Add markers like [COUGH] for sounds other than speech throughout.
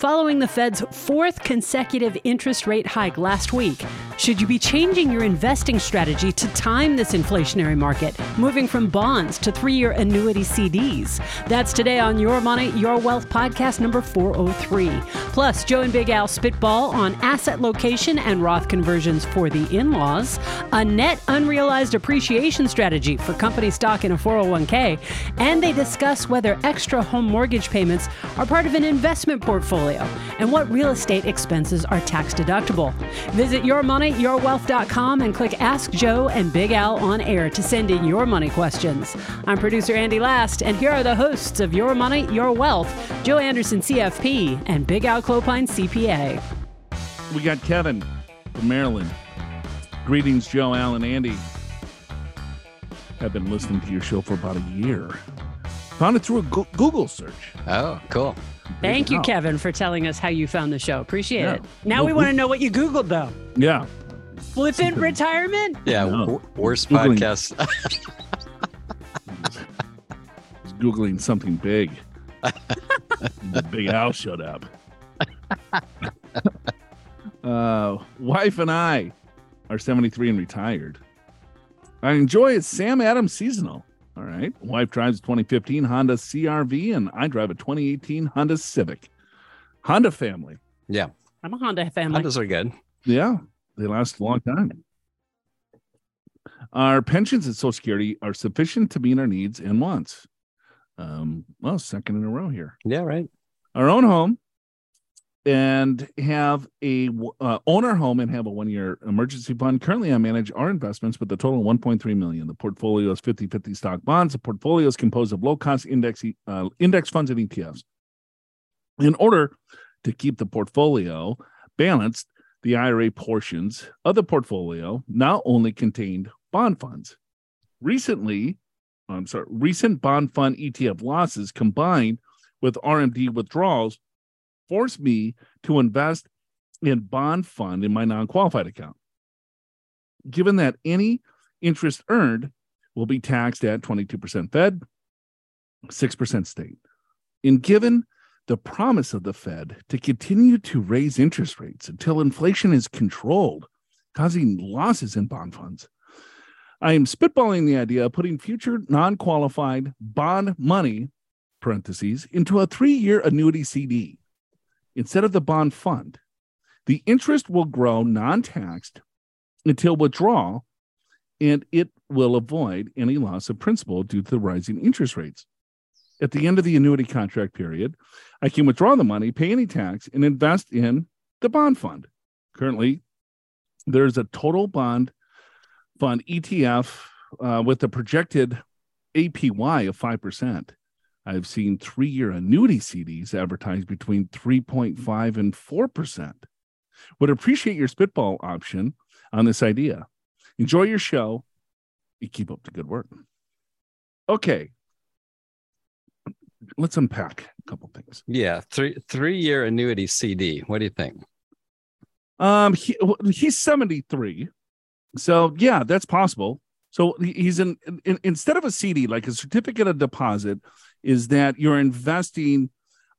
Following the Fed's fourth consecutive interest rate hike last week, should you be changing your investing strategy to time this inflationary market, moving from bonds to three year annuity CDs? That's today on Your Money, Your Wealth podcast number 403. Plus, Joe and Big Al spitball on asset location and Roth conversions for the in laws, a net unrealized appreciation strategy for company stock in a 401k, and they discuss whether extra home mortgage payments are part of an investment portfolio and what real estate expenses are tax deductible. Visit yourmoneyyourwealth.com and click Ask Joe and Big Al on air to send in your money questions. I'm producer Andi Last, and here are the hosts of Your Money, Your Wealth, Joe Anderson, CFP, and Big Al Clopine, CPA. We got Kevin from Maryland. Greetings, Joe, Alan, Andi. I've been listening to your show for about a year. Found it through a Google search. Oh, cool. Thank you, Kevin, for telling us how you found the show. Appreciate Yeah. it. Now Well, we want to know what you Googled, though. Yeah. Flippant retirement? Yeah, No. worst Googling. podcast. [LAUGHS] was Googling something big. the big Al showed up. [LAUGHS] uh, wife and I are 73 and retired. I enjoy it. Sam Adams seasonal. All right. Wife drives a 2015 Honda CRV, and I drive a 2018 Honda Civic. Honda family. yeah, I'm a Honda family. Hondas are good. Yeah, they last a long time. Our pensions and Social Security are sufficient to meet our needs and wants. Um, well, second in a row here. Yeah, right. Our own home and have a uh, own our home and have a one year emergency fund. Currently, I manage our investments with a total of 1.3 million. The portfolio is 50 50 stock bonds. The portfolio is composed of low cost index uh, index funds and ETFs. In order to keep the portfolio balanced, the IRA portions of the portfolio now only contained bond funds. Recently, I'm sorry, recent bond fund ETF losses combined with RMD withdrawals forced me to invest in bond fund in my non-qualified account. Given that any interest earned will be taxed at 22% Fed, 6% state. And given the promise of the Fed to continue to raise interest rates until inflation is controlled, causing losses in bond funds. I am spitballing the idea of putting future non qualified bond money, parentheses, into a three year annuity CD instead of the bond fund. The interest will grow non taxed until withdrawal, and it will avoid any loss of principal due to the rising interest rates. At the end of the annuity contract period, I can withdraw the money, pay any tax, and invest in the bond fund. Currently, there's a total bond fund ETF uh, with a projected APY of 5%. I've seen three year annuity CDs advertised between 3.5 and 4%. Would appreciate your spitball option on this idea. Enjoy your show. You keep up the good work. Okay. Let's unpack a couple things. Yeah, three three year annuity CD. What do you think? Um, he, he's 73. So yeah, that's possible. So he's in, in instead of a CD, like a certificate of deposit, is that you're investing.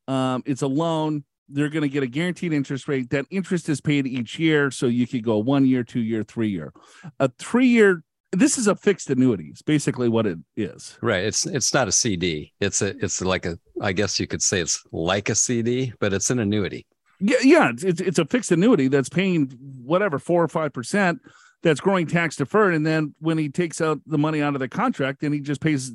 Um, it's a loan. They're going to get a guaranteed interest rate. That interest is paid each year, so you could go one year, two year, three year. A three year. This is a fixed annuity. It's basically what it is. Right. It's it's not a CD. It's a it's like a I guess you could say it's like a CD, but it's an annuity. Yeah, yeah, it's, it's it's a fixed annuity that's paying whatever four or five percent. That's growing tax deferred, and then when he takes out the money out of the contract, then he just pays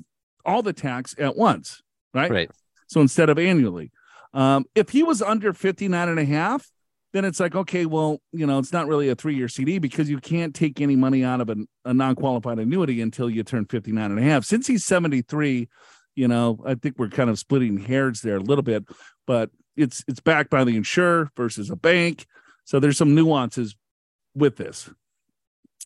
all the tax at once, right? Right. So instead of annually, um, if he was under 59 and a half, then it's like, okay, well, you know, it's not really a three year CD because you can't take any money out of an, a non qualified annuity until you turn 59 and a half. Since he's 73, you know, I think we're kind of splitting hairs there a little bit, but it's it's backed by the insurer versus a bank. So there's some nuances with this.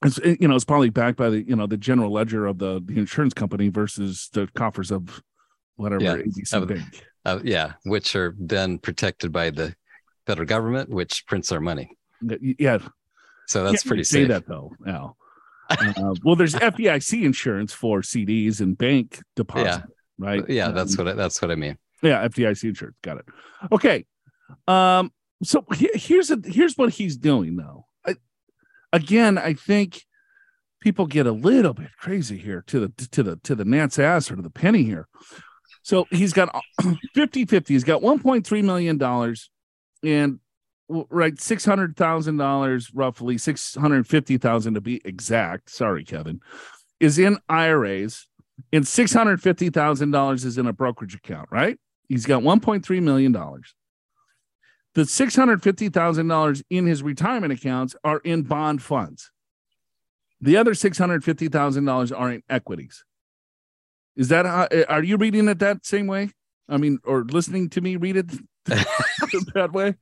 It's, you know, it's probably backed by the, you know, the general ledger of the, the insurance company versus the coffers of whatever Yeah, ABC of- bank. Uh, yeah, which are then protected by the federal government, which prints our money. Yeah, So that's pretty really say that though. Al. Uh, well, there's [LAUGHS] FDIC insurance for CDs and bank deposit, right? Yeah, that's Um, what I, that's what I mean. Yeah, FDIC insurance. Got it. Okay. Um, so he- here's a, here's what he's doing though. Again, I think people get a little bit crazy here to the to the to the gnat's ass or to the penny here. So he's got [CLEARS THROAT] 50 50. He's got 1.3 million dollars and right six hundred thousand dollars, roughly six hundred fifty thousand to be exact. Sorry, Kevin, is in IRAs, and six hundred fifty thousand dollars is in a brokerage account. Right? He's got one point three million dollars. The six hundred fifty thousand dollars in his retirement accounts are in bond funds. The other six hundred fifty thousand dollars are in equities. Is that how, eh, are you reading it that same way? I mean, or listening to me read it [LAUGHS] [LAUGHS] that way?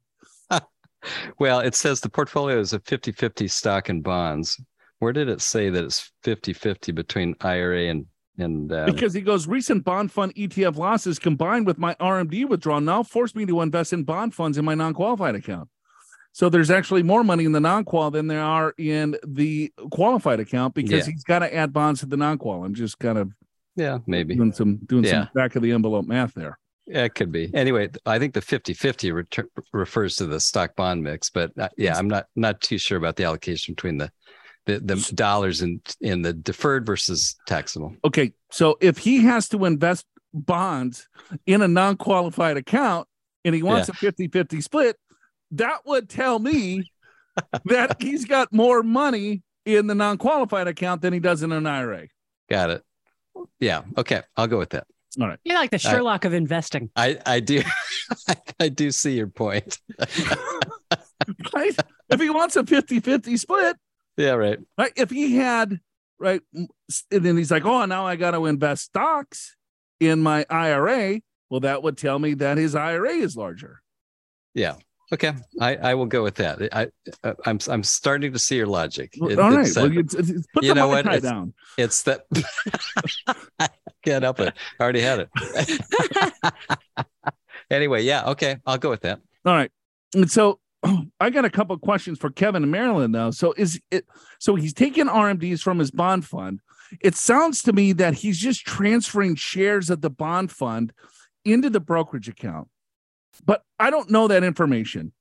Well, it says the portfolio is a 50 50 stock and bonds. Where did it say that it's 50 50 between IRA and, and um, Because he goes, recent bond fund ETF losses combined with my RMD withdrawal now forced me to invest in bond funds in my non-qualified account. So there's actually more money in the non-qual than there are in the qualified account because Yeah. he's got to add bonds to the non-qual. I'm just kind of yeah, maybe. doing some doing Yeah. some back of the envelope math there. Yeah, it could be. Anyway, I think the 50 50 retur- refers to the stock bond mix, but uh, yeah, I'm not not too sure about the allocation between the the, the dollars in in the deferred versus taxable. Okay, so if he has to invest bonds in a non-qualified account and he wants a 50-50 split, that would tell me [LAUGHS] that he's got more money in the non-qualified account than he does in an IRA. Got it. Yeah. Okay. I'll go with that. All right. You're like the Sherlock of investing. I I do [LAUGHS] I do see your point. [LAUGHS] Right? if he wants a 50-50 split, Yeah. Right. right? If he had right and then he's like, "Oh, now I got to invest stocks in my IRA." Well, that would tell me that his IRA is larger. Yeah. Okay. I I will go with that. I uh, I'm I'm starting to see your logic. It- All right. Well, you, put you the know what? It's- down. It's that [LAUGHS] I can't help it. I already had it. [LAUGHS] anyway, yeah, okay, I'll go with that. All right. And so [CLEARS THROAT] I got a couple questions for Kevin in Maryland though. So is it so he's taking RMDs from his bond fund. It sounds to me that he's just transferring shares of the bond fund into the brokerage account. But I don't know that information.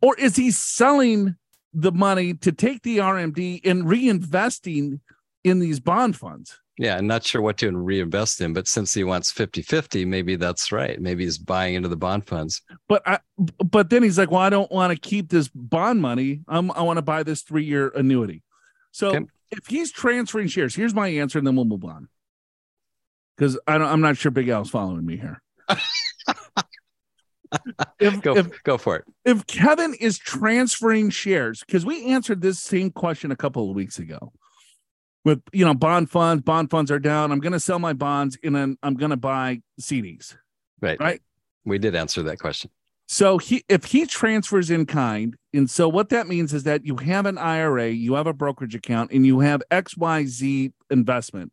Or is he selling the money to take the RMD and reinvesting in these bond funds? Yeah, I'm not sure what to reinvest in, but since he wants 50-50, maybe that's right. Maybe he's buying into the bond funds. But I but then he's like, well, I don't want to keep this bond money. I'm, I want to buy this three year annuity. So Okay. if he's transferring shares, here's my answer, and then we'll move on. Because I don't, I'm not sure Big Al's following me here. [LAUGHS] if, Go if go for it. if Kevin is transferring shares, because we answered this same question a couple of weeks ago with you know bond funds, bond funds are down. I'm going to sell my bonds and then I'm going to buy CDs. Right. Right. We did answer that question. So he if he transfers in kind, and so what that means is that you have an IRA, you have a brokerage account, and you have XYZ investment.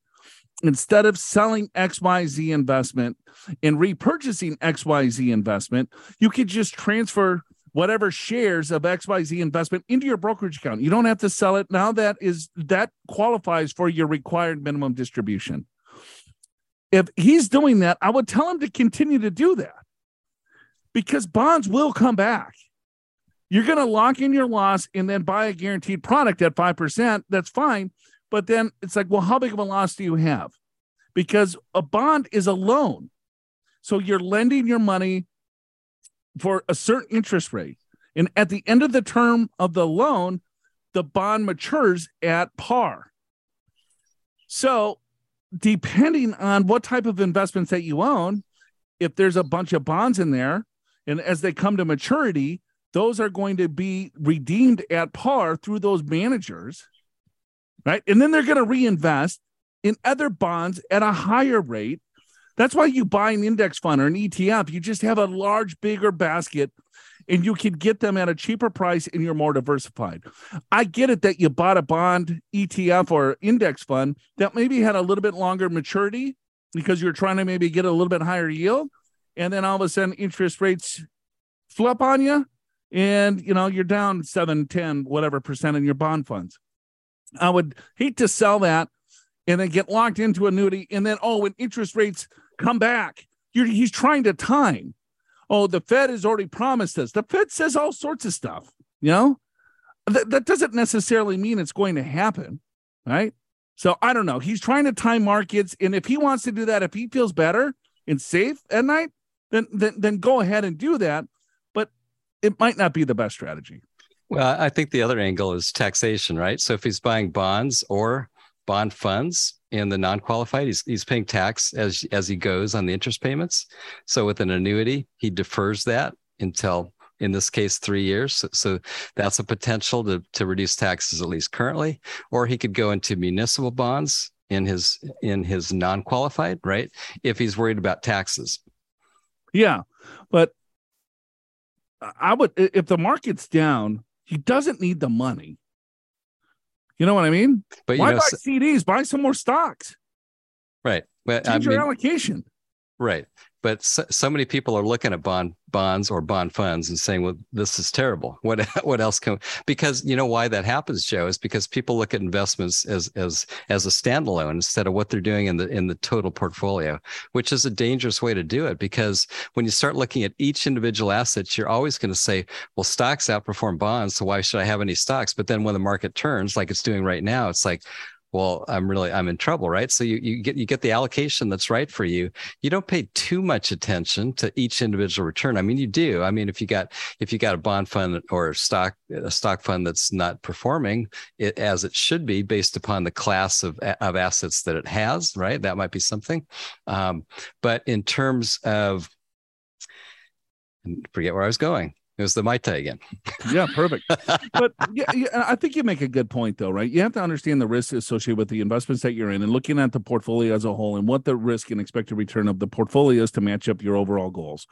Instead of selling XYZ investment and repurchasing XYZ investment, you could just transfer whatever shares of XYZ investment into your brokerage account. You don't have to sell it. Now that is that qualifies for your required minimum distribution. If he's doing that, I would tell him to continue to do that because bonds will come back. You're going to lock in your loss and then buy a guaranteed product at 5%. That's fine. But then it's like, well, how big of a loss do you have? Because a bond is a loan. So you're lending your money for a certain interest rate. And at the end of the term of the loan, the bond matures at par. So, depending on what type of investments that you own, if there's a bunch of bonds in there, and as they come to maturity, those are going to be redeemed at par through those managers, right? And then they're going to reinvest in other bonds at a higher rate. That's why you buy an index fund or an ETF. You just have a large, bigger basket and you can get them at a cheaper price and you're more diversified. I get it that you bought a bond, ETF, or index fund that maybe had a little bit longer maturity because you're trying to maybe get a little bit higher yield. And then all of a sudden interest rates flip on you and you know you're down 7 10 whatever percent in your bond funds i would hate to sell that and then get locked into annuity and then oh when interest rates come back you're he's trying to time oh, the Fed has already promised us. The Fed says all sorts of stuff, you know? That, that doesn't necessarily mean it's going to happen, right? So I don't know. He's trying to time markets. And if he wants to do that, if he feels better and safe at night, then then, then go ahead and do that. But it might not be the best strategy. Well, I think the other angle is taxation, right? So if he's buying bonds or bond funds in the non-qualified, he's he's paying tax as as he goes on the interest payments. So with an annuity, he defers that until in this case three years. So, so, that's a potential to, to reduce taxes at least currently. Or he could go into municipal bonds in his in his non-qualified right? If he's worried about taxes. Yeah but i would if the market's down he doesn't need the money you know what I mean? But why know, buy CDs? Buy some more stocks. Right. But Change I mean, your allocation. Right but so, so, many people are looking at bond bonds or bond funds and saying well this is terrible. [LAUGHS] What what else can because you know why that happens joe is because people look at investments as as as a standalone instead of what they're doing in the in the total portfolio which is a dangerous way to do it because when you start looking at each individual asset you're always going to say well stocks outperform bonds so why should i have any stocks? But then when the market turns like it's doing right now it's like well i'm really i'm in trouble right? So you, you get you get the allocation that's right for you. You don't pay too much attention to each individual return. I mean you do. I mean if you got if you got a bond fund or a stock a stock fund that's not performing it as it should be based upon the class of, of assets that it has right? That might be something. Um, but in terms of forget where i was going it was the Mai Tai again. yeah, perfect. [LAUGHS] but yeah, yeah, I think you make a good point, though, right? You have to understand the risks associated with the investments that you're in and looking at the portfolio as a whole and what the risk and expected return of the portfolio is to match up your overall goals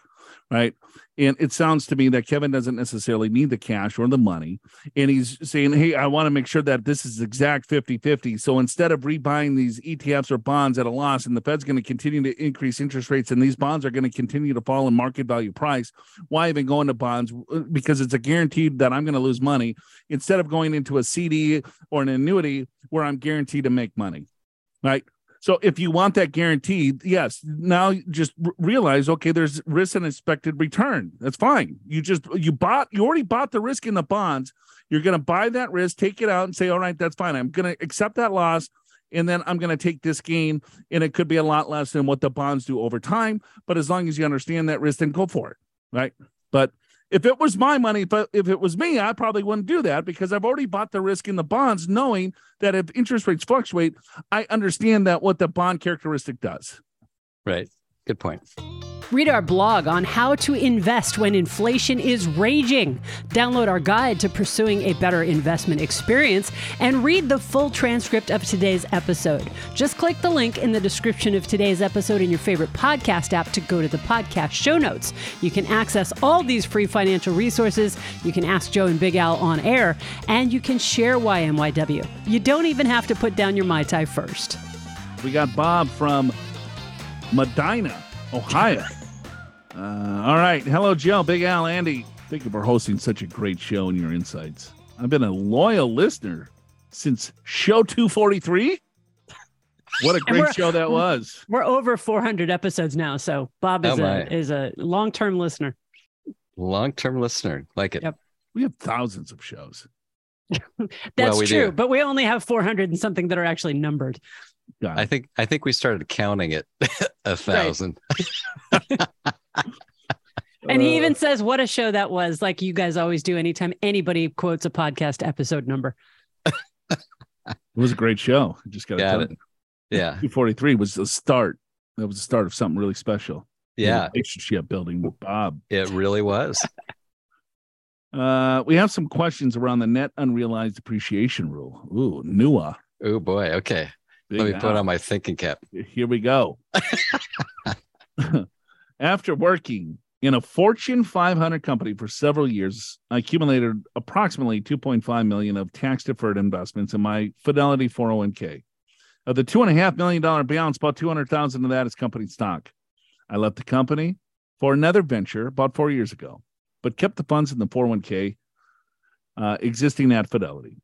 right? And it sounds to me that Kevin doesn't necessarily need the cash or the money. And he's saying, Hey, I want to make sure that this is exact 50 50. So instead of rebuying these ETFs or bonds at a loss, and the Fed's going to continue to increase interest rates, and these bonds are going to continue to fall in market value price, why even go into bonds? Uh, because it's a guaranteed that I'm going to lose money instead of going into a CD or an annuity where I'm guaranteed to make money, right? So if you want that guaranteed, yes, now just realize, okay, there's risk and expected return. That's fine. You just you bought, you already bought the risk in the bonds. You're going to buy that risk, take it out, and say, all right, that's fine. I'm going to accept that loss, and then I'm going to take this gain, and it could be a lot less than what the bonds do over time. But as long as you understand that risk, then go for it, right? But if it was my money, if, if it was me, I probably wouldn't do that because I've already bought the risk in the bonds, knowing that if interest rates fluctuate, I understand that what the bond characteristic does. Right. Good point. Read our blog on how to invest when inflation is raging. Download our guide to pursuing a better investment experience and read the full transcript of today's episode. Just click the link in the description of today's episode in your favorite podcast app to go to the podcast show notes. You can access all these free financial resources. You can ask Joe and Big Al on air, and you can share YMYW. You don't even have to put down your Mai Tai first. We got Bob from Medina. Ohio. Uh, all right. Hello, Joe, Big Al, Andi. Thank you for hosting such a great show and your insights. I've been a loyal listener since show 243. What a [LAUGHS] great show that was. We're over 400 episodes now. So Bob is, oh a, is a long term listener. Long term listener. Like it. Yep. We have thousands of shows. [LAUGHS] That's well, we true, do. but we only have 400 and something that are actually numbered. I think I think we started counting it [LAUGHS] a thousand. [LAUGHS] and he even says what a show that was, like you guys always do anytime anybody quotes a podcast episode number. it was a great show. I just got to tell it. Yeah. [LAUGHS] 243 was the start. That was the start of something really special. Yeah. Relationship building with Bob. It really was. uh, we have some questions around the net unrealized appreciation rule. Ooh, NUA. Oh boy. Okay. Big Let me put on my thinking cap. Here we go. [LAUGHS] After working in a Fortune 500 company for several years, I accumulated approximately 2.5 million of tax deferred investments in my Fidelity 401k. Of the two and a half million dollar balance, about 200,000 of that is company stock. I left the company for another venture about four years ago, but kept the funds in the 401k uh, existing at Fidelity.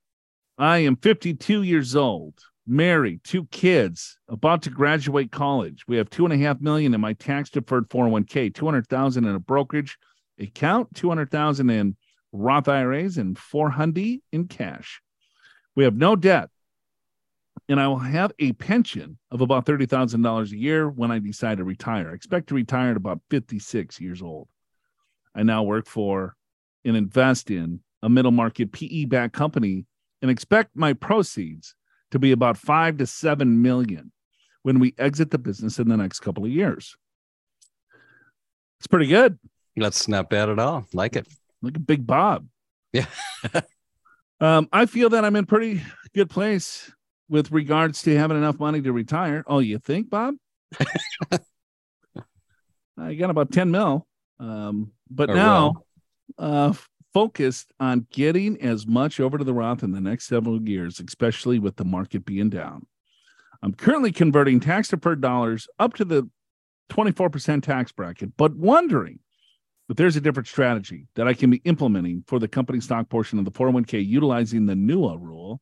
I am 52 years old married, two kids, about to graduate college. We have two and a half million in my tax deferred 401k, 200,000 in a brokerage account, 200,000 in Roth IRAs, and 400 in cash. We have no debt. And I will have a pension of about $30,000 a year when I decide to retire. I expect to retire at about 56 years old. I now work for and invest in a middle market PE backed company and expect my proceeds to be about five to seven million when we exit the business in the next couple of years. It's pretty good. That's not bad at all. Like it. Like a Big Bob. Yeah. [LAUGHS] um, I feel that I'm in pretty good place with regards to having enough money to retire. Oh, you think, Bob? [LAUGHS] I got about 10 mil. Um, but or now uh, focused on getting as much over to the Roth in the next several years, especially with the market being down. I'm currently converting tax deferred dollars up to the 24% tax bracket, but wondering if there's a different strategy that I can be implementing for the company stock portion of the 401k utilizing the NUA rule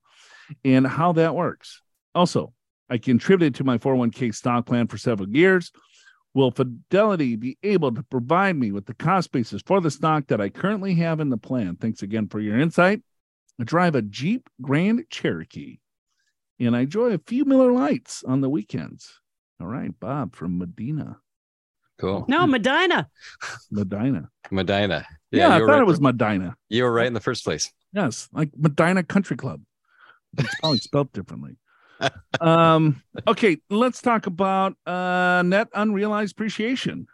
and how that works. Also, I contributed to my 401k stock plan for several years Will Fidelity be able to provide me with the cost basis for the stock that I currently have in the plan? Thanks again for your insight. I drive a Jeep Grand Cherokee and I enjoy a few Miller Lites on the weekends. All right, Bob from Medina. Cool. No, Medina. Medina. Medina. Yeah, yeah I thought right. it was Medina. You were right in the first place. Yes, like Medina Country Club. It's probably spelled differently um, okay, let's talk about uh, net unrealized appreciation.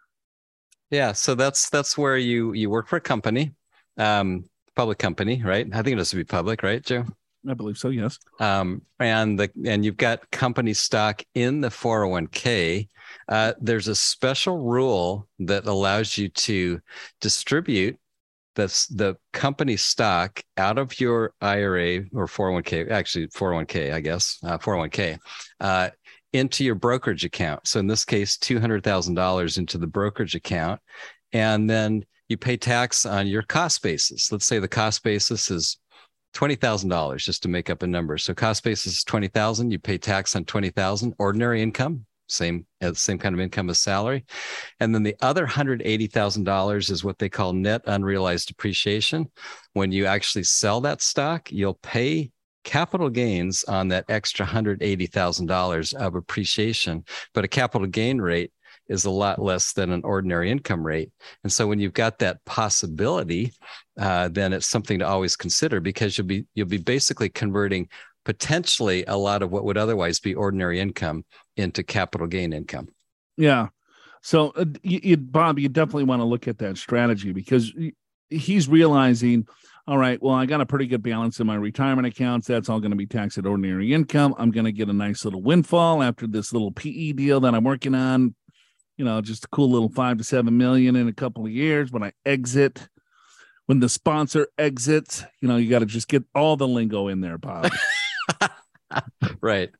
Yeah, so that's that's where you you work for a company, um, public company, right? I think it has to be public, right, Joe? I believe so. Yes. Um, and the and you've got company stock in the 401k. Uh, there's a special rule that allows you to distribute the the company stock out of your IRA or 401k, actually 401k, I guess, uh, 401k, uh, into your brokerage account. So in this case, two hundred thousand dollars into the brokerage account, and then you pay tax on your cost basis. Let's say the cost basis is twenty thousand dollars, just to make up a number. So cost basis is twenty thousand. You pay tax on twenty thousand. Ordinary income same uh, same kind of income as salary. And then the other $180,000 is what they call net unrealized depreciation. When you actually sell that stock, you'll pay capital gains on that extra $180,000 of appreciation, but a capital gain rate is a lot less than an ordinary income rate. And so when you've got that possibility, uh, then it's something to always consider because you'll be you'll be basically converting potentially a lot of what would otherwise be ordinary income into capital gain income. Yeah. So, uh, you, you, Bob, you definitely want to look at that strategy because he's realizing, all right, well, I got a pretty good balance in my retirement accounts. That's all going to be taxed at ordinary income. I'm going to get a nice little windfall after this little PE deal that I'm working on. You know, just a cool little five to seven million in a couple of years when I exit. When the sponsor exits, you know, you got to just get all the lingo in there, Bob. [LAUGHS] right.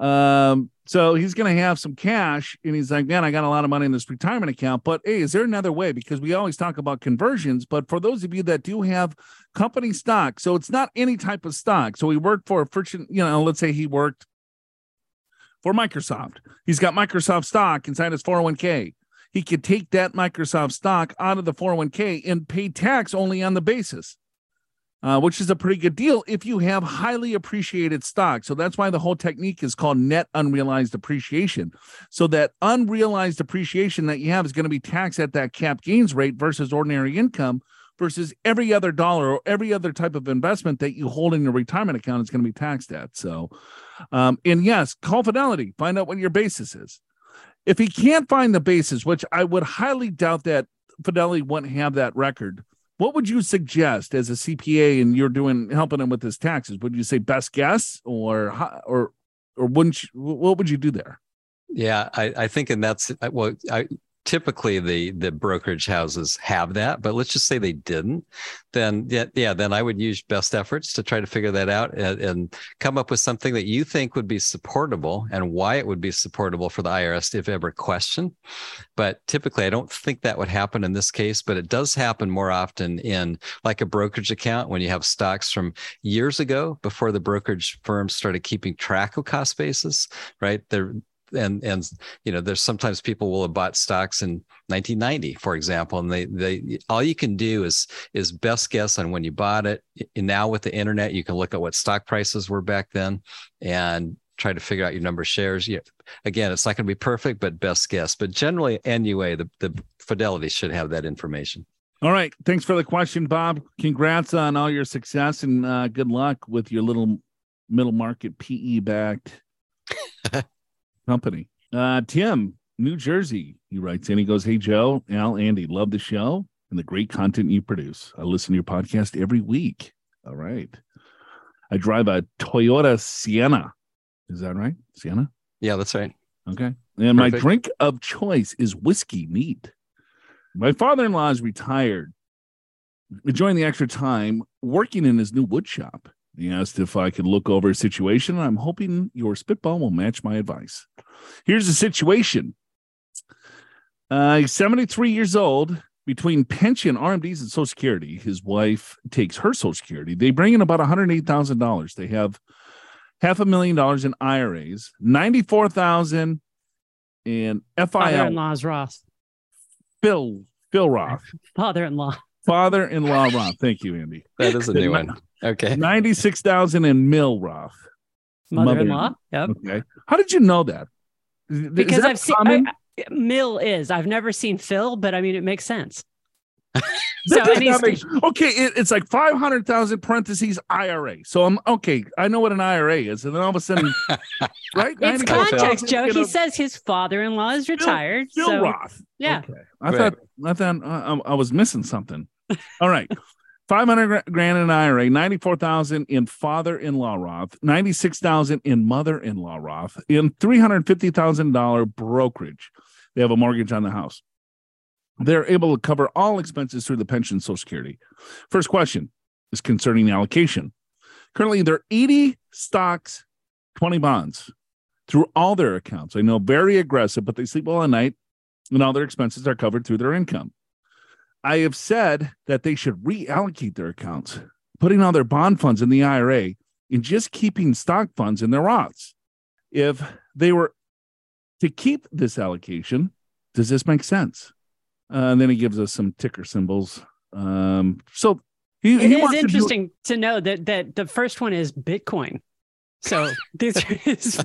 Um, so he's going to have some cash, and he's like, "Man, I got a lot of money in this retirement account." But hey, is there another way? Because we always talk about conversions, but for those of you that do have company stock, so it's not any type of stock. So he worked for a fortune, you know, let's say he worked for Microsoft. He's got Microsoft stock inside his 401k. He could take that Microsoft stock out of the 401k and pay tax only on the basis uh, which is a pretty good deal if you have highly appreciated stock. So that's why the whole technique is called net unrealized appreciation. So that unrealized appreciation that you have is going to be taxed at that cap gains rate versus ordinary income versus every other dollar or every other type of investment that you hold in your retirement account is going to be taxed at. So, um, and yes, call Fidelity, find out what your basis is. If he can't find the basis, which I would highly doubt that Fidelity wouldn't have that record, what would you suggest as a CPA and you're doing helping him with his taxes? Would you say best guess or or or wouldn't you, what would you do there? Yeah, I, I think and that's well, I typically the the brokerage houses have that, but let's just say they didn't. Then yeah, yeah, then I would use best efforts to try to figure that out and, and come up with something that you think would be supportable and why it would be supportable for the IRS if ever questioned. But typically, I don't think that would happen in this case, but it does happen more often in like a brokerage account when you have stocks from years ago before the brokerage firms started keeping track of cost basis, right? They're and and you know there's sometimes people will have bought stocks in 1990 for example and they they all you can do is is best guess on when you bought it. And now with the internet you can look at what stock prices were back then and try to figure out your number of shares. Yeah again it's not going to be perfect but best guess. But generally nua the, the fidelity should have that information. All right. Thanks for the question bob. Congrats on all your success and uh, good luck with your little middle market pe backed [LAUGHS] company. Uh, Tim, New Jersey, he writes in. He goes, Hey, Joe, Al, Andi, love the show and the great content you produce. I listen to your podcast every week. All right. I drive a Toyota Sienna. Is that right? Sienna? Yeah, that's right. Okay. And Perfect. my drink of choice is whiskey neat. My father in law is retired, enjoying the extra time working in his new wood shop. He asked if I could look over a situation, and I'm hoping your spitball will match my advice. Here's the situation. Uh, he's 73 years old. Between pension, RMDs, and Social Security, his wife takes her Social Security. They bring in about $108,000. They have half a million dollars in IRAs, 94,000 in FIL. Father-in-law's Roth. Phil Phil Roth. [LAUGHS] Father-in-law. Father-in-law Roth. Thank you, Andi. That is a new one. Okay. 96,000 in Mill Roth. Mother-in-law. Yep. Okay. How did you know that? Because I've seen I, Mill is. I've never seen Phil, but I mean it makes sense. [LAUGHS] so makes, [LAUGHS] okay, it, it's like five hundred thousand parentheses IRA. So I'm okay. I know what an IRA is, and then all of a sudden, [LAUGHS] right? It's context, Joe. He says his father-in-law is retired. Phil, so, Roth. Yeah. Okay. I right. thought I thought uh, I was missing something. All right. 500 grand in IRA, 94,000 in father-in-law Roth, 96,000 in mother-in-law Roth, in $350,000 brokerage. They have a mortgage on the house. They're able to cover all expenses through the pension and Social Security. First question is concerning allocation. Currently, there are 80 stocks, 20 bonds through all their accounts. I know very aggressive, but they sleep well at night and all their expenses are covered through their income. I have said that they should reallocate their accounts, putting all their bond funds in the IRA and just keeping stock funds in their Roths. If they were to keep this allocation, does this make sense? Uh, and then he gives us some ticker symbols. Um, so he, it he is interesting to, do... to, know that that the first one is Bitcoin. So this is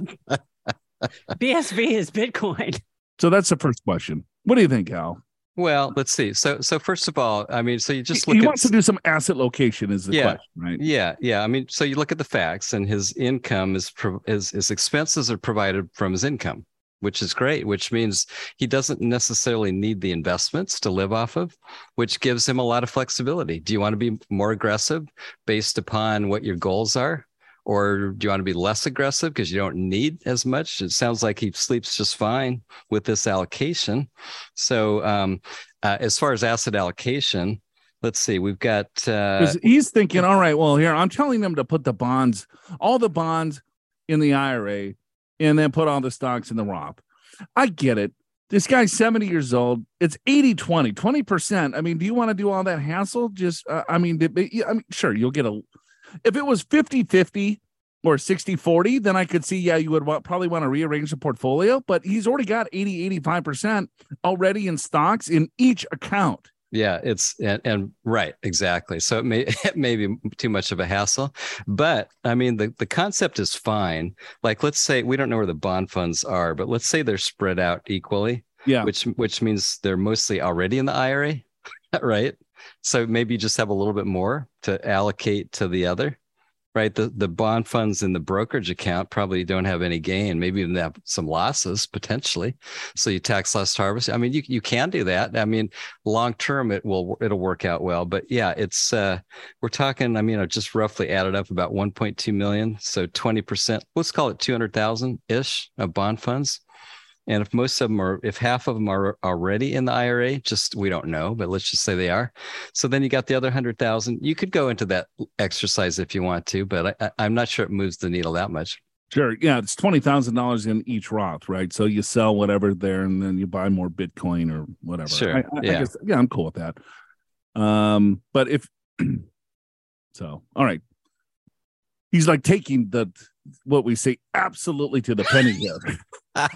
BSV is Bitcoin. So that's the first question. What do you think, Al? Well, let's see. So, so first of all, I mean, so you just look. He at, wants to do some asset location, is the yeah, question, right? Yeah, yeah. I mean, so you look at the facts, and his income is his his expenses are provided from his income, which is great. Which means he doesn't necessarily need the investments to live off of, which gives him a lot of flexibility. Do you want to be more aggressive based upon what your goals are? or do you want to be less aggressive because you don't need as much? It sounds like he sleeps just fine with this allocation. So, um, uh, as far as asset allocation, let's see, we've got. Uh, he's thinking, all right, well, here I'm telling them to put the bonds, all the bonds in the IRA, and then put all the stocks in the Roth. I get it. This guy's 70 years old. It's 80 20, 20%. I mean, do you want to do all that hassle? Just, uh, I mean, I mean, sure, you'll get a if it was 50 50 or 60 40, then I could see, yeah, you would want, probably want to rearrange the portfolio, but he's already got 80, 85% already in stocks in each account. Yeah, it's and, and, right, exactly. So it may [LAUGHS] it may be too much of a hassle, but I mean the the concept is fine. Like let's say we don't know where the bond funds are, but let's say they're spread out equally. Yeah, which which means they're mostly already in the IRA, [LAUGHS] right? So maybe you just have a little bit more to allocate to the other, right? The the bond funds in the brokerage account probably don't have any gain, maybe even have some losses potentially. So you tax loss harvest. I mean, you you can do that. I mean, long term it will it'll work out well. But yeah, it's uh we're talking, I mean, I just roughly added up about 1.2 million. So 20%, let's call it 200,000 ish of bond funds. And if most of them are, if half of them are already in the IRA, just we don't know, but let's just say they are. So then you got the other hundred thousand. You could go into that exercise if you want to, but I, I'm not sure it moves the needle that much. Sure. Yeah, it's twenty thousand dollars in each Roth, right? So you sell whatever there, and then you buy more Bitcoin or whatever. Sure. I, I, yeah. I guess, yeah, I'm cool with that. Um, but if [CLEARS THROAT] so, all right. He's like taking the what we say absolutely to the penny here. [LAUGHS]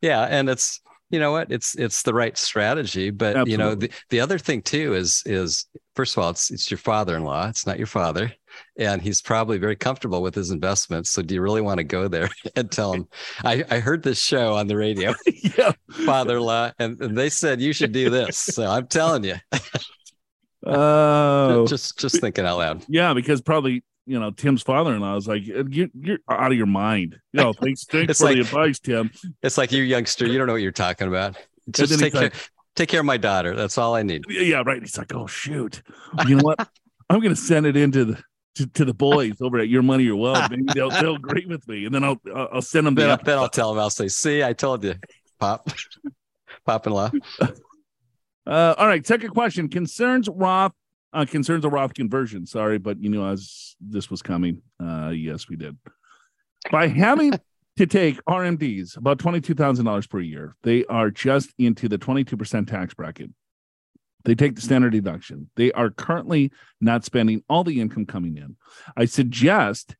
yeah, and it's you know what? It's it's the right strategy but Absolutely. you know the, the other thing too is is first of all it's it's your father-in-law it's not your father and he's probably very comfortable with his investments so do you really want to go there [LAUGHS] and tell him? I i heard this show on the radio. [LAUGHS] Yeah. Father-in-law and, and they said you should do this so i'm telling you. Oh. Just just thinking out loud. Yeah because probably you know, Tim's father-in-law is like, you, you're out of your mind. You know, thanks, [LAUGHS] thanks for like, the advice, Tim. It's like you youngster, you don't know what you're talking about. Just take care, like, take care of my daughter. That's all I need. Yeah, right. He's like, oh shoot, you know what? [LAUGHS] I'm gonna send it into the to, to the boys over at Your Money Your Wealth. Maybe they'll they'll agree with me, and then I'll I'll send them. Then, the then I'll tell them. I'll say, see, I told you, pop, [LAUGHS] pop-in-law. Uh, all right. Second question concerns Roth uh, concerns of Roth conversion. Sorry, but you know, as this was coming, uh, yes, we did. By having [LAUGHS] to take RMDs about twenty-two thousand dollars per year, they are just into the twenty-two percent tax bracket. They take the standard deduction. They are currently not spending all the income coming in. I suggest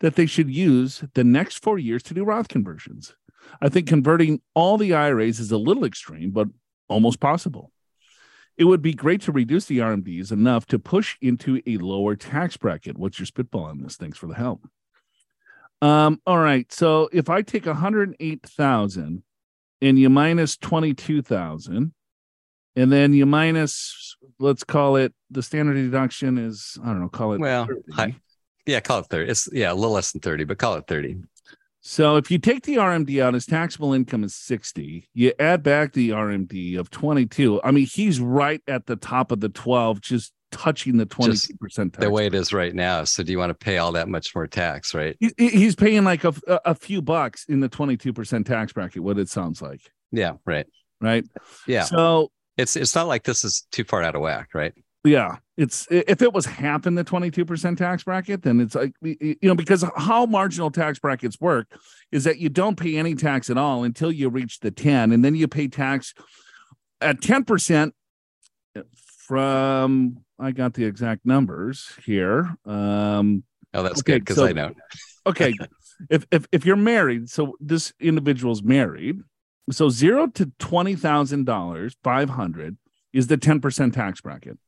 that they should use the next four years to do Roth conversions. I think converting all the IRAs is a little extreme, but almost possible it would be great to reduce the RMDs enough to push into a lower tax bracket. What's your spitball on this? Thanks for the help. Um, all right. So if I take 108,000 and you minus 22,000, and then you minus, let's call it the standard deduction is, I don't know, call it. Well, yeah, call it 30. It's, yeah, a little less than 30, but call it 30. So if you take the RMD out, his taxable income is 60. You add back the RMD of 22. I mean, he's right at the top of the 12, just touching the 22% tax. The way it is right now. So do you want to pay all that much more tax, right? he's paying like a, a few bucks in the 22% tax bracket, what it sounds like. Yeah, right. Right. Yeah. So it's it's not like this is too far out of whack, right? Yeah, it's if it was half in the 22% tax bracket, then it's like you know, because how marginal tax brackets work is that you don't pay any tax at all until you reach the 10, and then you pay tax at 10% from I got the exact numbers here. Um oh, that's okay, good because so, I don't. [LAUGHS] okay. If if if you're married, so this individual's married, so zero to twenty thousand dollars, five hundred is the 10% tax bracket.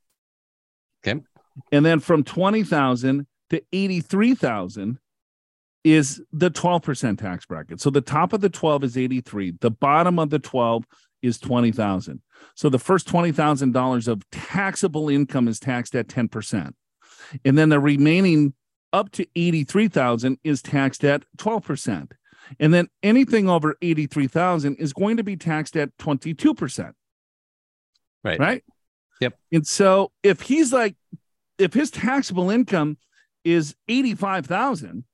Okay. And then from 20,000 to 83,000 is the 12% tax bracket. So the top of the 12 is 83. The bottom of the 12 is 20,000. So the first $20,000 of taxable income is taxed at 10%. And then the remaining up to 83,000 is taxed at 12%. And then anything over 83,000 is going to be taxed at 22%. Right. Right? Yep. And so if he's like, if his taxable income is 85,000,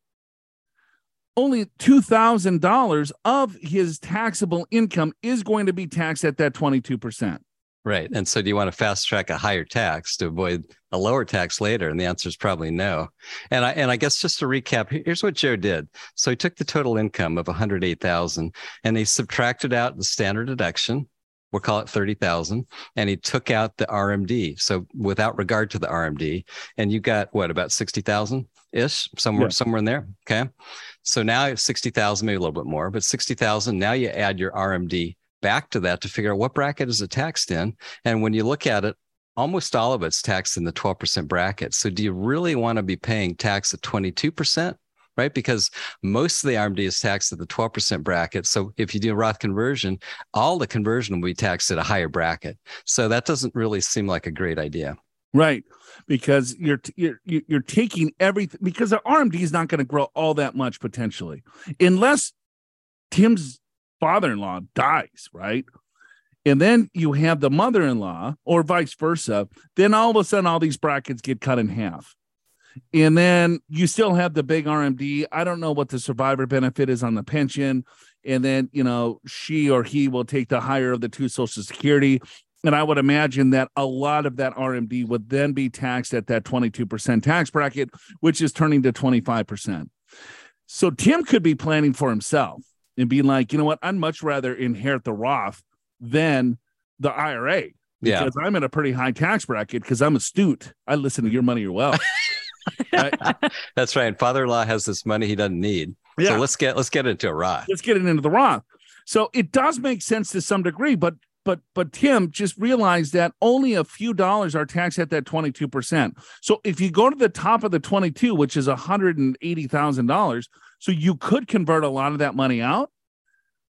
only $2,000 of his taxable income is going to be taxed at that 22%. Right. And so do you want to fast track a higher tax to avoid a lower tax later? And the answer is probably no. And I and I guess just to recap, here's what Joe did. So he took the total income of 108,000 and he subtracted out the standard deduction, we'll call it 30,000 and he took out the RMD. So without regard to the RMD and you got what about 60,000 ish somewhere, yeah. somewhere in there. Okay. So now 60,000, maybe a little bit more, but 60,000. Now you add your RMD back to that to figure out what bracket is it taxed in. And when you look at it, almost all of it's taxed in the 12% bracket. So do you really want to be paying tax at 22%? Right? Because most of the RMD is taxed at the 12% bracket. So if you do a Roth conversion, all the conversion will be taxed at a higher bracket. So that doesn't really seem like a great idea. Right. Because you're you're you're taking everything because the RMD is not going to grow all that much potentially unless Tim's father-in-law dies, right? And then you have the mother-in-law or vice versa, then all of a sudden all these brackets get cut in half And then you still have the big RMD. I don't know what the survivor benefit is on the pension. And then, you know, she or he will take the higher of the two Social Security. And I would imagine that a lot of that RMD would then be taxed at that 22% tax bracket, which is turning to 25%. So Tim could be planning for himself and being like, you know what, I'd much rather inherit the Roth than the IRA. Yeah. Because I'm in a pretty high tax bracket because I'm astute. I listen to your money, your wealth. [LAUGHS] Right? Uh, [LAUGHS] that's right. Father-in-law has this money he doesn't need. Yeah. So let's get let's get into a Roth. let's get it into the Roth. So it does make sense to some degree, but but but Tim just realized that only a few dollars are taxed at that 22%. So if you go to the top of the 22, which is $180,000, so you could convert a lot of that money out.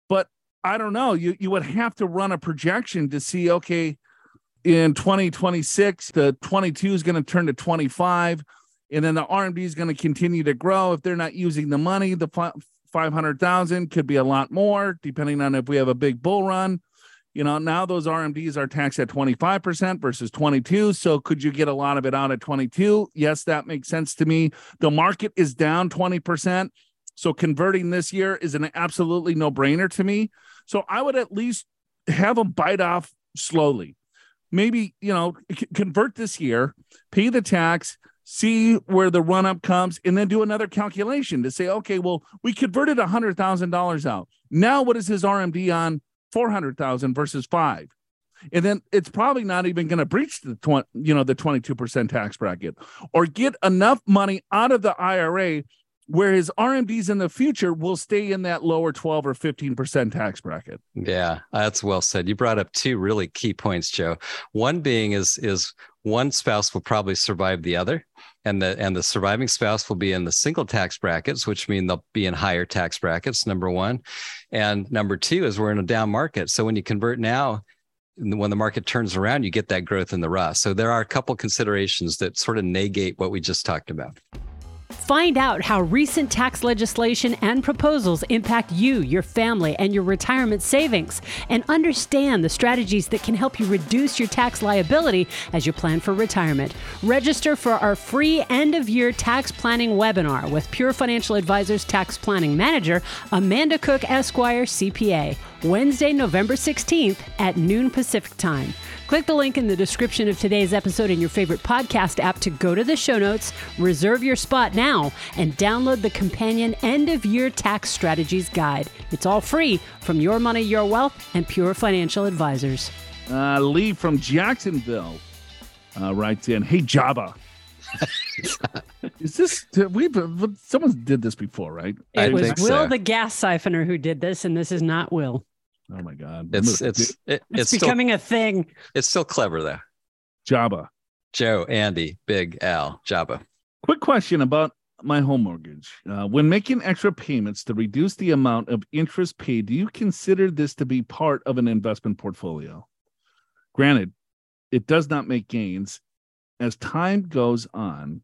But I don't know, you you would have to run a projection to see okay, in 2026 the 22 is going to turn to 25 and then the RMD is going to continue to grow. If they're not using the money the fi- 500,000 could be a lot more depending on if we have a big bull run. You know now those RMDs are taxed at 25% versus 22 so could you get a lot of it out at 22 yes that makes sense to me. The market is down 20% so converting this year is an absolutely no brainer to me. So I would at least have them bite off slowly. Maybe you know convert this year pay the tax see where the run up comes and then do another calculation to say okay well we converted a hundred thousand dollars out now what is his rmd on 400000 versus five and then it's probably not even going to breach the 20 you know the 22% tax bracket or get enough money out of the ira where his rmds in the future will stay in that lower 12 or 15% tax bracket Yeah, that's well said. You brought up two really key points, Joe. One being is is one spouse will probably survive the other, and the and the surviving spouse will be in the single tax brackets, which mean they'll be in higher tax brackets. Number one, and number two is we're in a down market. So when you convert now, when the market turns around, you get that growth in the Roth. So there are a couple considerations that sort of negate what we just talked about. Find out how recent tax legislation and proposals impact you, your family, and your retirement savings, and understand the strategies that can help you reduce your tax liability as you plan for retirement. Register for our free end of year tax planning webinar with Pure Financial Advisors Tax Planning Manager, Amanda Cook Esquire, CPA, Wednesday, November 16th at noon Pacific Time. Click the link in the description of today's episode in your favorite podcast app to go to the show notes, reserve your spot now, and download the companion end of year tax strategies guide. It's all free from Your Money, Your Wealth and Pure Financial Advisors. uh, lee from jacksonville uh, writes in hey java [LAUGHS] is this we've someone did this before right I It was think Will so. the gas siphoner who did this, and this is not Will. Oh my god It's it's it, It's, it's still becoming a thing. it's still clever though. java Joe, Andi, Big Al, Jabba. Quick question about my home mortgage. Uh, when making extra payments to reduce the amount of interest paid, do you consider this to be part of an investment portfolio? Granted, it does not make gains as time goes on.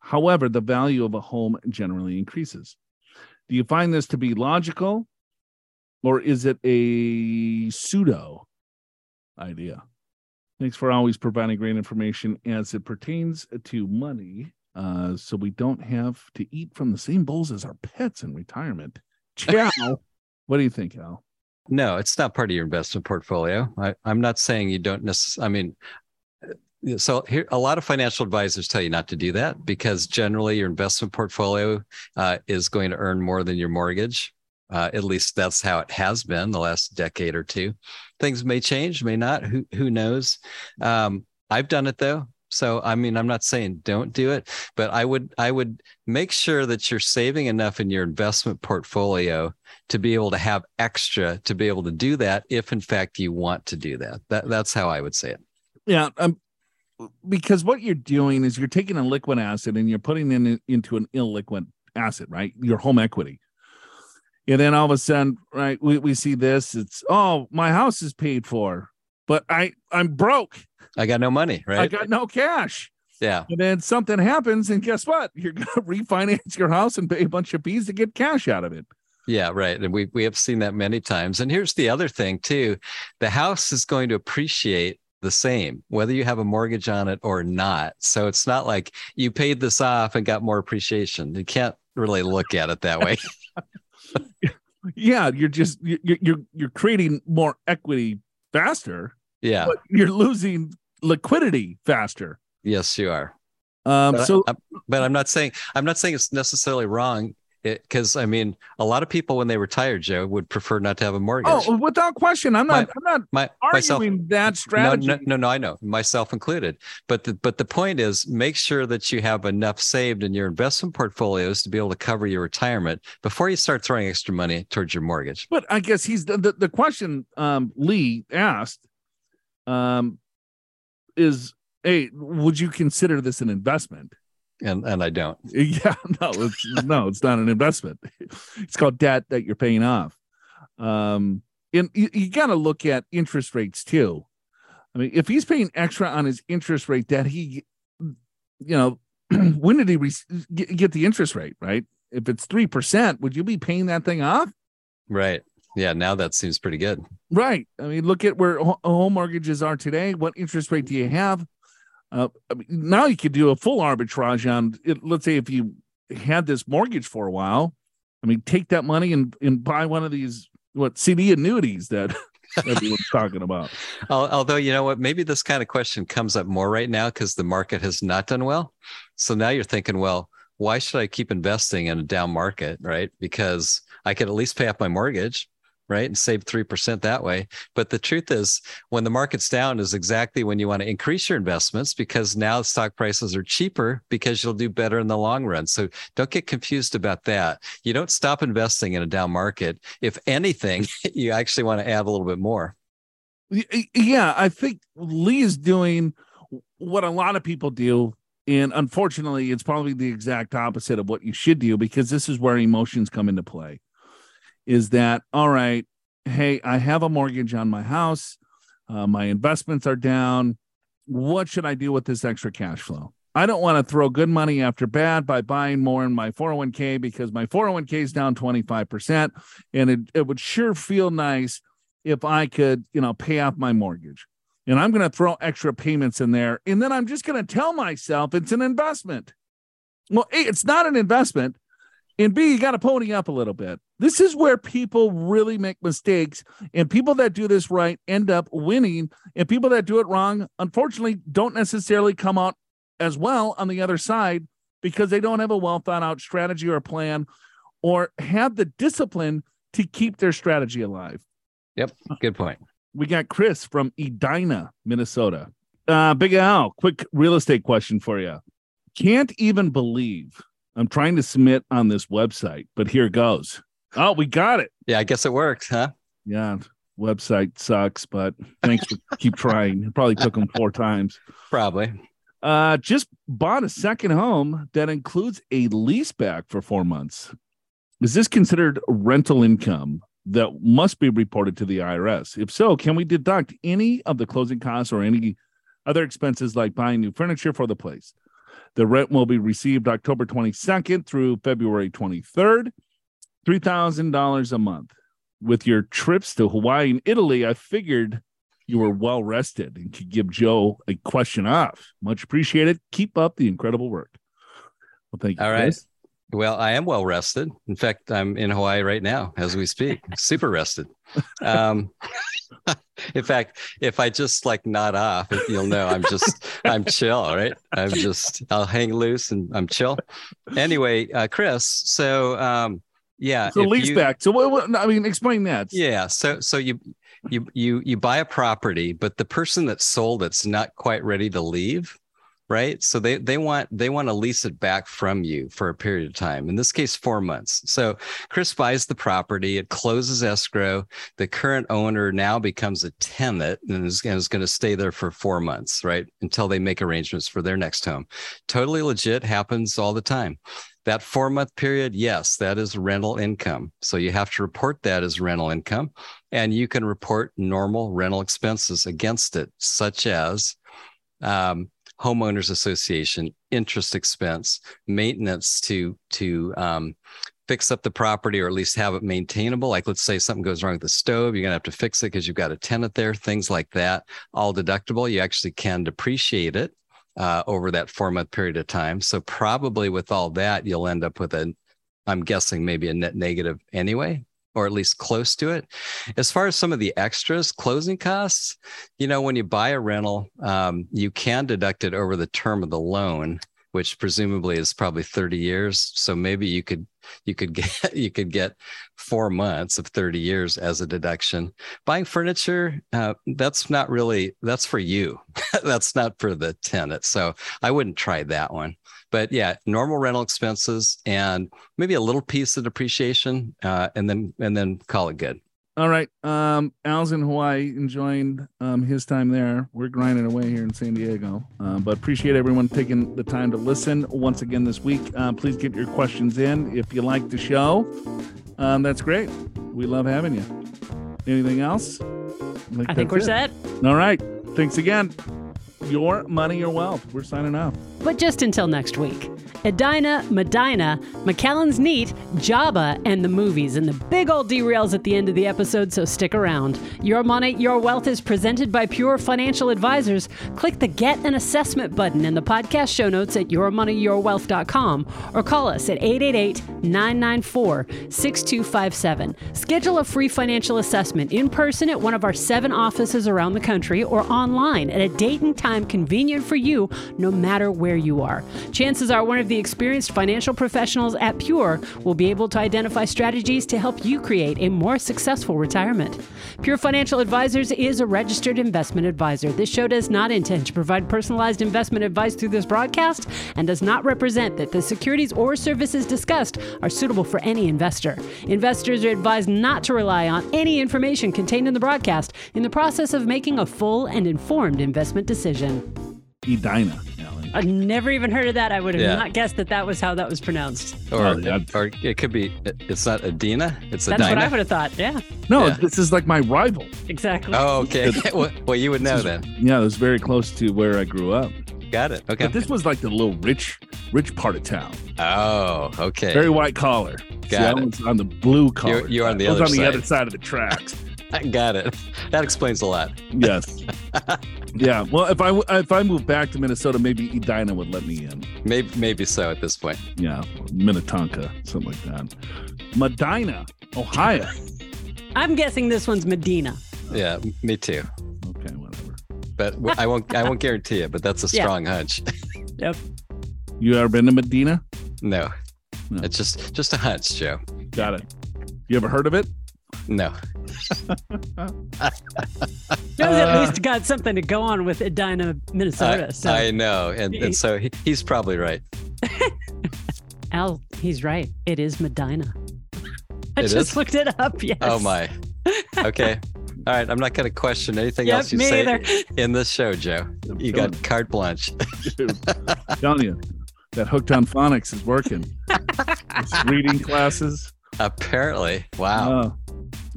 However, the value of a home generally increases. Do you find this to be logical or is it a pseudo idea? Thanks for always providing great information as it pertains to money, uh, so we don't have to eat from the same bowls as our pets in retirement. Ciao. [LAUGHS] what do you think, Al? No, it's not part of your investment portfolio. I, I'm not saying you don't necessarily. I mean, uh, so here, a lot of financial advisors tell you not to do that because generally your investment portfolio uh, is going to earn more than your mortgage. Uh, at least that's how it has been the last decade or two. Things may change, may not. Who who knows? Um, I've done it though. So I mean, I'm not saying don't do it, but I would I would make sure that you're saving enough in your investment portfolio to be able to have extra to be able to do that if in fact you want to do that. That that's how I would say it. Yeah, um, because what you're doing is you're taking a liquid asset and you're putting it in into an illiquid asset, right? Your home equity. And then all of a sudden, right, we, we see this. It's oh, my house is paid for, but I I'm broke. I got no money, right? I got no cash. yeah. And then something happens, and guess what? [LAUGHS] You're gonna refinance your house and pay a bunch of fees to get cash out of it. Yeah, right. And we we have seen that many times. And here's the other thing too. The house is going to appreciate the same, whether you have a mortgage on it or not. So it's not like you paid this off and got more appreciation. You can't really look at it that way. [LAUGHS] [LAUGHS] yeah, you're just you're you're you're creating more equity faster. Yeah, but you're losing liquidity faster. Yes, you are. Um, but so, I, but I'm not saying I'm not saying it's necessarily wrong because I mean, a lot of people when they retire, Joe, would prefer not to have a mortgage. Oh, without question, I'm not. My, I'm not my, arguing myself, that strategy. No, no, no, no, I know, myself included. But the but the point is, make sure that you have enough saved in your investment portfolios to be able to cover your retirement before you start throwing extra money towards your mortgage. But I guess he's the the, the question um, Lee asked um, is, hey, would you consider this an investment? And and I don't. [LAUGHS] Yeah, no, it's no, it's not an investment. [LAUGHS] It's called debt that you're paying off. Um, and you, you got to look at interest rates too. I mean, if he's paying extra on his interest rate, that he, you know, [CLEARS THROAT] when did he re- get the interest rate? Right? If it's three percent, would you be paying that thing off? Right. Yeah. Now that seems pretty good. Right. I mean, look at where home mortgages are today. What interest rate do you have? Uh, now you could do a full arbitrage on it. Let's say if you had this mortgage for a while, I mean, take that money and, and buy one of these what CD annuities that [LAUGHS] everyone's talking about. Although you know what, maybe this kind of question comes up more right now because the market has not done well. So now you're thinking, well, why should I keep investing in a down market, right? Because I could at least pay off my mortgage right? And save 3% that way. But the truth is, when the market's down, is exactly when you want to increase your investments because now stock prices are cheaper because you'll do better in the long run. So don't get confused about that. You don't stop investing in a down market. If anything, [LAUGHS] you actually want to add a little bit more. Yeah, I think Lee is doing what a lot of people do. And unfortunately, it's probably the exact opposite of what you should do because this is where emotions come into play is that all right hey i have a mortgage on my house. Uh, my investments are down. What should i do with this extra cash flow? I don't want to throw good money after bad by buying more in my 401k because my 401k is down 25% and it, it would sure feel nice if i could you know pay off my mortgage. And i'm going to throw extra payments in there. And then i'm just going to tell myself it's an investment. Well a it's not an investment. And B, you got to pony up a little bit. This is where people really make mistakes, and people that do this right end up winning, and people that do it wrong, unfortunately, don't necessarily come out as well on the other side because they don't have a well thought out strategy or plan or have the discipline to keep their strategy alive. Yep, good point. We got Chris from Edina, Minnesota. Uh, Big Al, quick real estate question for you. Can't even believe I'm trying to submit on this website, but here goes. Oh, we got it. Yeah, I guess it worked, huh? Yeah, website sucks, but thanks for [LAUGHS] keep trying. It probably took them four times. Probably. Uh, just bought a second home that includes a lease back for four months. Is this considered rental income that must be reported to the IRS? If so, can we deduct any of the closing costs or any other expenses like buying new furniture for the place? The rent will be received October 22nd through February 23rd, $3,000 a month. With your trips to Hawaii and Italy, I figured you were well rested and could give Joe a question off. Much appreciated. Keep up the incredible work. Well, thank you. All right. Chris. Well, I am well rested. In fact, I'm in Hawaii right now as we speak, [LAUGHS] super rested. Um, [LAUGHS] in fact, if I just like nod off, you'll know I'm just [LAUGHS] I'm chill, right? I'm just I'll hang loose and I'm chill. Anyway, uh, Chris, so um, yeah, so lease you, back. So what, what? I mean, explain that. Yeah. So so you you you you buy a property, but the person that sold it's not quite ready to leave right so they they want they want to lease it back from you for a period of time in this case 4 months so chris buys the property it closes escrow the current owner now becomes a tenant and is, and is going to stay there for 4 months right until they make arrangements for their next home totally legit happens all the time that four month period, yes, that is rental income. So you have to report that as rental income, and you can report normal rental expenses against it, such as um, homeowners association interest expense maintenance to to um, fix up the property or at least have it maintainable. Like let's say something goes wrong with the stove, you're gonna have to fix it because you've got a tenant there, things like that, all deductible. You actually can depreciate it uh, over that four month period of time. So probably with all that, you'll end up with a, I'm guessing maybe a net negative anyway, or at least close to it. As far as some of the extras, closing costs, you know, when you buy a rental, um, you can deduct it over the term of the loan which presumably is probably 30 years. So maybe you could you could get [LAUGHS] you could get four months of 30 years as a deduction. Buying furniture uh, that's not really that's for you. [LAUGHS] That's not for the tenant. So i wouldn't try that one. But yeah normal rental expenses and maybe a little piece of depreciation uh, and then and then call it good all right. Um, Al's in Hawaii enjoying um, his time there. We're grinding away here in San Diego. Uh, but appreciate everyone taking the time to listen once again this week. Uh, please get your questions in. If you like the show, um, that's great. We love having you. Anything else? I, I think we're it. set. All right. Thanks again. Your money, your wealth. We're signing off. But just until next week. Edina, Medina, Macallan's Neat, Java, and the movies, and the big old derails at the end of the episode, so stick around. Your Money, Your Wealth is presented by Pure Financial Advisors. Click the Get an Assessment button in the podcast show notes at yourmoneyyourwealth.com or call us at 888 994 6257. Schedule a free financial assessment in person at one of our seven offices around the country or online at a date and time convenient for you, no matter where you are. Chances are one of the experienced financial professionals at Pure will be able to identify strategies to help you create a more successful retirement. Pure Financial Advisors is a registered investment advisor. This show does not intend to provide personalized investment advice through this broadcast and does not represent that the securities or services discussed are suitable for any investor. Investors are advised not to rely on any information contained in the broadcast in the process of making a full and informed investment decision. Edina. I've never even heard of that. I would have yeah. not guessed that that was how that was pronounced. Or, oh, or it could be, it's not Adina. It's That's Adina. what I would have thought. Yeah. No, yeah. this is like my rival. Exactly. Oh, okay. [LAUGHS] well, well, you would know is, then. Yeah, it was very close to where I grew up. Got it. Okay. But this was like the little rich, rich part of town. Oh, okay. Very white collar. Got See, it. I was on the blue collar. You're, you're on the I other was on side. the other side of the tracks. [LAUGHS] I got it. That explains a lot. Yes. [LAUGHS] yeah. Well, if I if I move back to Minnesota, maybe Edina would let me in. Maybe maybe so at this point. Yeah, Minnetonka, something like that. Medina, Ohio. [LAUGHS] I'm guessing this one's Medina. Yeah, me too. Okay, whatever. But I won't I won't guarantee it. But that's a strong yeah. hunch. yep. You ever been to Medina? No. no. It's just just a hunch, Joe. Got it. You ever heard of it? No. [LAUGHS] Joe's at uh, least got something to go on with Edina, Minnesota. I, so. I know, and, and so he, he's probably right. [LAUGHS] Al, he's right. It is Medina. I it just is? looked it up. Yes. Oh my. [LAUGHS] Okay. All right. I'm not going to question anything yep, else you say either. in this show, Joe. You got carte blanche. Dude, telling you, that hooked on phonics is working. reading classes. Apparently. Wow. Uh,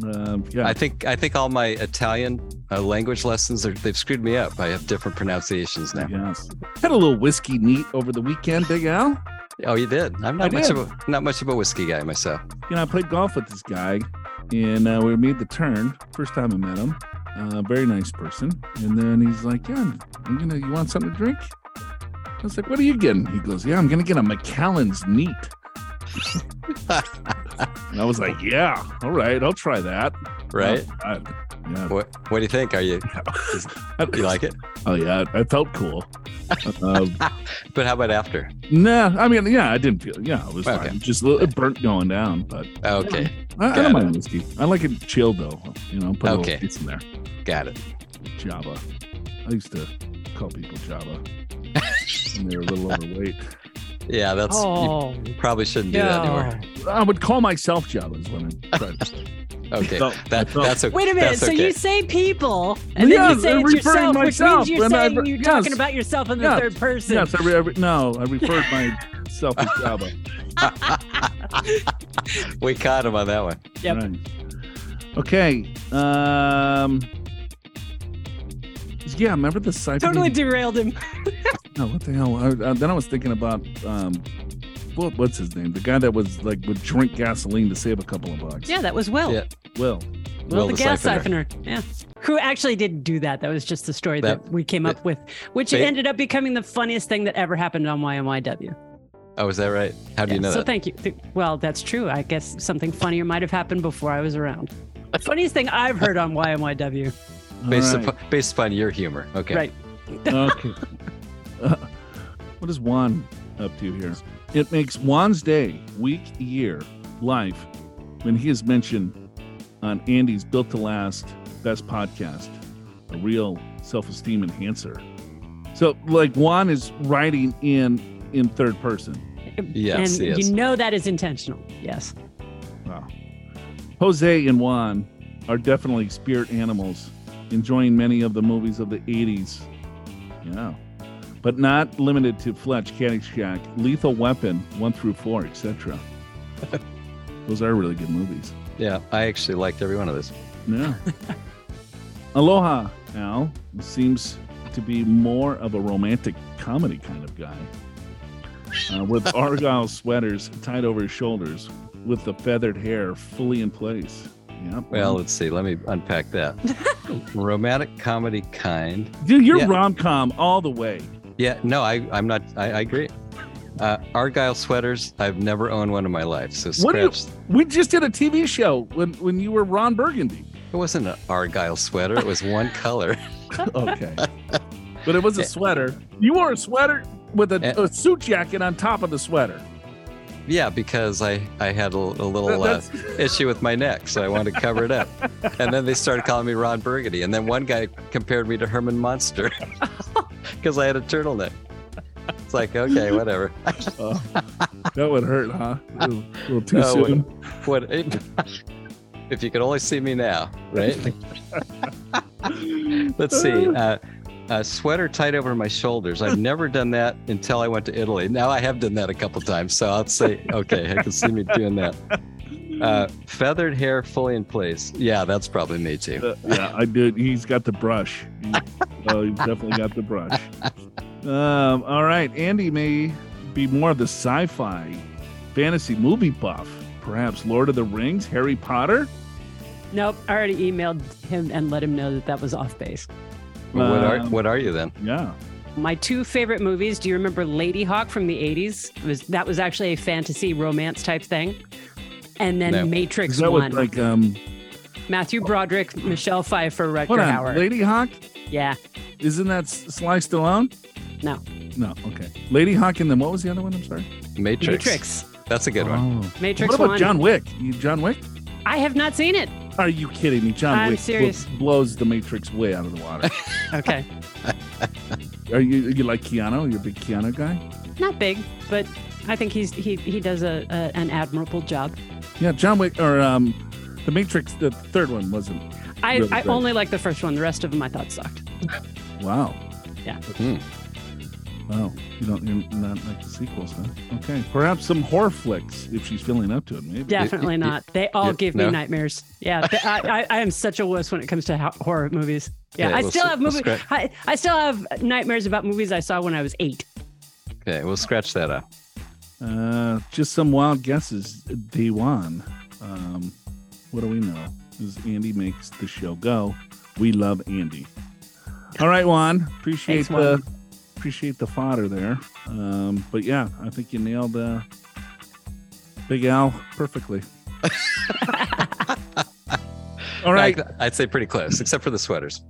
Um, yeah. I think I think all my Italian uh, language lessons are they've screwed me up. I have different pronunciations now. Yes. Had a little whiskey neat over the weekend, Big Al. Oh, you did. I'm not I much did. of a not much of a whiskey guy myself. You know, I played golf with this guy, and uh, we made the turn. First time I met him. Uh, very nice person. And then he's like, "Yeah, I'm gonna. You want something to drink?" I was like, "What are you getting?" He goes, "Yeah, I'm gonna get a Macallan's neat." And I was like, "Yeah, all right, I'll try that." Right. Uh, yeah. What What do you think? Are you is- [LAUGHS] you like it? Oh yeah, I felt cool. Uh, [LAUGHS] But how about after? nah, I mean, yeah, I didn't feel. Yeah, it was Okay. fine. Just a little it burnt going down, but Okay, I, I don't it. mind whiskey. I like it chilled though. You know, put a Okay. little ice in there. got it. Java. I used to call people Java [LAUGHS] when they were a little overweight. Yeah, that's Oh, you probably shouldn't do that anymore. I would call myself Java is what I tried to [LAUGHS] say. Okay, felt- that I felt- that's okay. Wait a minute. That's So okay. you say people, and Yeah, then you say I'm it's referring yourself, which means you're and I- saying you're yes. talking about yourself in the Yes. third person. Yes, I, re- I re- no, I referred myself [LAUGHS] as Java. [LAUGHS] we caught him on that one. Yep. Right. Okay. Um. Yeah, remember the cyber? Totally derailed him. No, what the hell? I, uh, then I was thinking about um, what, what's his name? The guy that was like would drink gasoline to save a couple of bucks. Yeah, that was Will. Yeah. Will. Will, Will the, the gas siphoner. siphoner. Yeah. Who actually didn't do that. That was just the story that, That- we came up with, which they- ended up becoming the funniest thing that ever happened on YMYW. Oh, is that right? How do you know so that? thank you. Well, that's true. I guess something funnier might have happened before I was around. The funniest thing I've heard on YMYW. Based, right. upon, based upon your humor. Okay. Right. okay. [LAUGHS] Uh, [LAUGHS] what is Juan up to here? It makes Juan's day, week, year, life when he is mentioned on Andi's Built to Last Best Podcast, a real self-esteem enhancer. So, like Juan is writing in in third person. Yes, and yes. you know that is intentional. Yes. Wow. Jose and Juan are definitely spirit animals, enjoying many of the movies of the 80s. Yeah. But not limited to Fletch, Caddyshack, Lethal Weapon, 1 through 4, etc. [LAUGHS] Those are really good movies. Yeah, I actually liked every one of those. Yeah. [LAUGHS] Aloha, Al, seems to be more of a romantic comedy kind of guy. Uh, with [LAUGHS] Argyle sweaters tied over his shoulders, with the feathered hair fully in place. Yep. Well, let's see. Let me unpack that. Romantic comedy kind. dude, you're yeah. rom com all the way. Yeah, no, I, I'm not. I, I agree. Uh, Argyle sweaters. I've never owned one in my life. So What you- We just did a TV show when when you were Ron Burgundy. It wasn't an Argyle sweater. It was one [LAUGHS] color. Okay, but it was a [LAUGHS] sweater. You wore a sweater with a, Eh. a suit jacket on top of the sweater. Yeah, because I I had a, a little uh, issue with my neck, so I wanted to cover it up. and then they started calling me Ron Burgundy, and then one guy compared me to Herman Munster [LAUGHS] because I had a turtleneck. It's like okay, whatever. [LAUGHS] Oh, that would hurt, huh? A little, a little too Oh, soon. What? [LAUGHS] if you could only see me now, right? [LAUGHS] Let's see. Uh, a sweater tied over my shoulders. I've never done that until I went to Italy. Now I have done that a couple times, so I'll say, okay, I can see me doing that. Uh, feathered hair fully in place. Yeah, that's probably me too. Uh, yeah, I did. He's got the brush. He, oh, he's definitely got the brush. [LAUGHS] Um, all right, Andi may be more of the sci-fi, fantasy movie buff. Perhaps Lord of the Rings, Harry Potter. Nope. I already emailed him and let him know that that was off base. Well, what are Um, what are you then? Yeah. My two favorite movies. Do you remember Ladyhawke from the 80s? It was that was actually a fantasy romance type thing. And then No. Matrix that One. with like um? Matthew Broderick, Michelle Pfeiffer, Rutger Hold on, Hauer. Lady Hawk. yeah. Isn't that S- Sly Stallone? No. No. Okay. Ladyhawke, and then what was the other one? I'm sorry. Matrix. Matrix. That's a good one. Oh. Matrix What about One. John Wick? You John Wick? I have not seen it. Are you kidding me? John I'm Wick serious. bl- blows the Matrix way out of the water. [LAUGHS] Okay. [LAUGHS] Are you you like Keanu? You're a big Keanu guy? not big, but I think he's he he does a, a an admirable job. Yeah, John Wick or um, the Matrix. The third one wasn't. I, Really I great. only like the first one. The rest of them I thought sucked. Wow. Yeah. Hmm. Wow. You don't you're not like the sequels, huh? Okay. Perhaps some horror flicks if she's feeling up to it. Maybe. Definitely y- not. They all yeah, give me no? nightmares. Yeah, th- I, I, I am such a wuss when it comes to horror movies. Yeah, Okay, I we'll still s- have we'll movies. I, I still have nightmares about movies I saw when I was eight. Okay, we'll scratch that up. Uh, just some wild guesses. Day one. Um, what do we know? As Andi makes the show go, we love Andi. All right, Juan. Appreciate Thanks, the Juan. appreciate the fodder there. Um, but yeah, I think you nailed uh, Big Al perfectly. [LAUGHS] All right. I'd say pretty close, except for the sweaters.